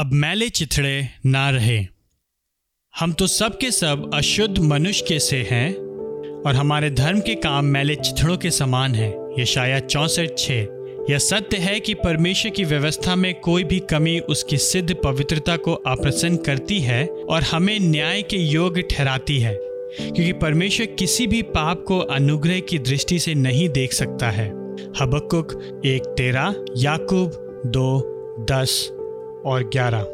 अब मैले चिथड़े ना रहे। हम तो सब के सब अशुद्ध मनुष्य के से हैं और हमारे धर्म के काम मैले चिथड़ों के समान हैं। ये शायद चौंसठ छः। यह सत्य है कि परमेश्वर की व्यवस्था में कोई भी कमी उसकी सिद्ध पवित्रता को अप्रसन्न करती है और हमें न्याय के योग्य ठहराती है, क्योंकि परमेश्वर किसी भी पाप को अनुग्रह की दृष्टि से नहीं देख सकता है। हबक्कुक एक तेरह, याकूब दो, दस। और ग्यारह।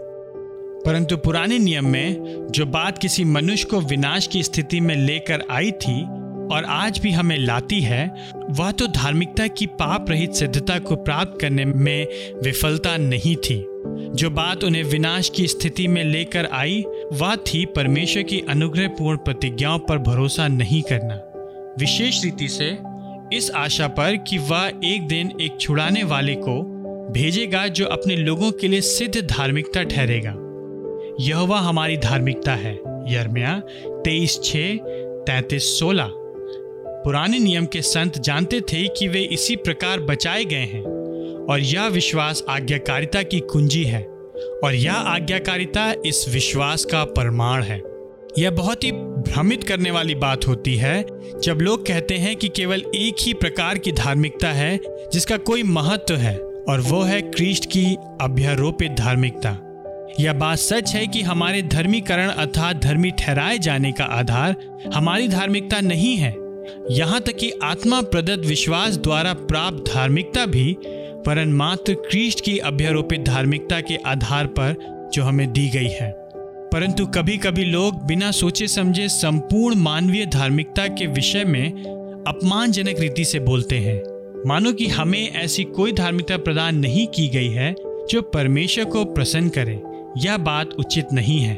परंतु पुराने नियम में जो बात किसी मनुष्य को विनाश की स्थिति में लेकर आई थी और आज भी हमें लाती है, वह तो धार्मिकता की पाप रहित सिद्धता को प्राप्त करने में विफलता नहीं थी। जो बात उन्हें विनाश की स्थिति में लेकर आई, वह थी परमेश्वर की अनुग्रहपूर्ण प्रतिज्ञाओं पर भरोसा नहीं करना। विशेष रीति से इस आशा पर कि वह एक दिन एक छुड़ाने वाले को भेजेगा जो अपने लोगों के लिए सिद्ध धार्मिकता ठहरेगा। यह वह हमारी धार्मिकता है। यर्मिया तेईस छ, तैतीस सोलह। पुराने नियम के संत जानते थे कि वे इसी प्रकार बचाए गए हैं। और यह विश्वास आज्ञाकारिता की कुंजी है। और यह आज्ञाकारिता इस विश्वास का प्रमाण है। यह बहुत ही भ्रमित करने वाली बात होती है, जब लोग कहते हैं कि केवल एक ही प्रकार की धार्मिकता है, जिसका कोई महत्व है। और वो है क्रिस्ट की अभ्यारोपित धार्मिकता। यह बात सच है कि हमारे धर्मीकरण अर्थात धर्मी ठहराए जाने का आधार हमारी धार्मिकता नहीं है। यहाँ तक कि आत्मा प्रदत्त विश्वास द्वारा प्राप्त धार्मिकता भी परन मात्र क्रिस्ट की अभ्यारोपित धार्मिकता के आधार पर जो हमें दी गई है। परंतु कभी कभी लोग बिना सोचे समझे संपूर्ण मानवीय धार्मिकता के विषय में अपमानजनक रीति से बोलते हैं। मानो कि हमें ऐसी कोई धार्मिकता प्रदान नहीं की गई है जो परमेश्वर को प्रसन्न करे। यह बात उचित नहीं है।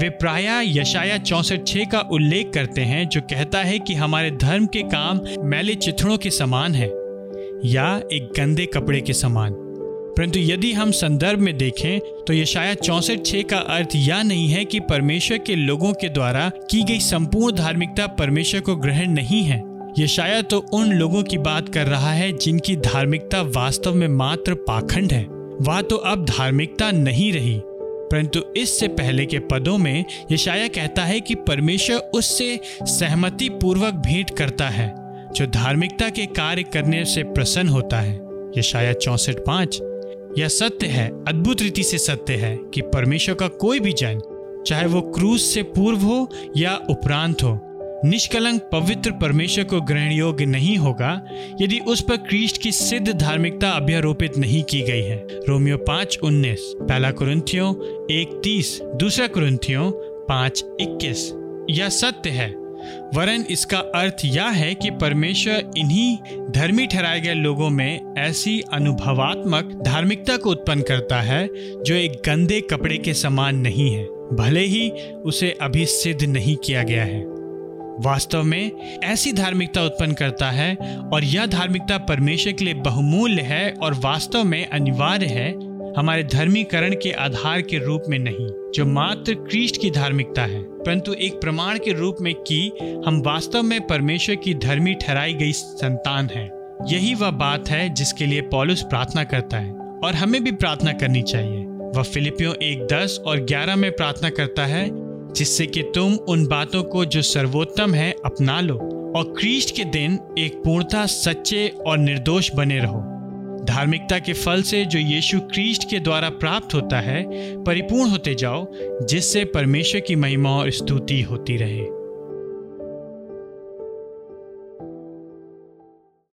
वे प्राय यशाया चौसठ छः का उल्लेख करते हैं, जो कहता है कि हमारे धर्म के काम मैले चिथड़ों के समान है, या एक गंदे कपड़े के समान। परंतु यदि हम संदर्भ में देखें तो यशाया चौसठ छः का अर्थ यह नहीं है कि परमेश्वर के लोगों के द्वारा की गई संपूर्ण धार्मिकता परमेश्वर को ग्रहण नहीं है। यह शायद तो उन लोगों की बात कर रहा है जिनकी धार्मिकता वास्तव में मात्र पाखंड है। वह तो अब धार्मिकता नहीं रही। परंतु इससे पहले के पदों में यशाया कहता है कि परमेश्वर उससे सहमति पूर्वक भेंट करता है, जो धार्मिकता के कार्य करने से प्रसन्न होता है। यशाया चौसठ पाँच, यह सत्य है, अद्भुत रीति से सत्य है कि परमेश्वर का कोई भी जन, चाहे वो क्रूस से पूर्व हो या उपरांत हो निष्कलंक पवित्र परमेश्वर को ग्रहण योग्य नहीं होगा, यदि उस पर क्रिस्ट की सिद्ध धार्मिकता अभ्यारोपित नहीं की गई है। रोमियो पाँच, उन्नीस। पहला कुरुंथियों एक, तीस। दूसरा कुरुंथियों पाँच, इक्कीस। यह सत्य है। वरन इसका अर्थ यह है कि परमेश्वर इन्हीं धर्मी ठहराए गए लोगों में ऐसी अनुभवात्मक धार्मिकता को उत्पन्न करता है, जो एक गंदे कपड़े के समान नहीं है। भले ही उसे अभी सिद्ध नहीं किया गया है। वास्तव में ऐसी धार्मिकता उत्पन्न करता है और यह धार्मिकता परमेश्वर के लिए बहुमूल्य है और वास्तव में अनिवार्य है, हमारे धर्मीकरण के आधार के रूप में नहीं, जो मात्र क्रिस्ट की धार्मिकता है। परंतु एक प्रमाण के रूप में कि हम वास्तव में परमेश्वर की धर्मी ठहराई गई संतान है। यही वह बात है जिसके लिए पॉलुस प्रार्थना करता है और हमें भी प्रार्थना करनी चाहिए। वह फिलिपियों एक दस और ग्यारह में प्रार्थना करता है जिससे कि तुम उन बातों को जो सर्वोत्तम है अपना लो और क्रीस्ट के दिन एक पूर्णता, सच्चे और निर्दोष बने रहो। धार्मिकता के फल से जो यीशु क्रीस्ट के द्वारा प्राप्त होता है, परिपूर्ण होते जाओ, जिससे परमेश्वर की महिमा और स्तुति होती रहे।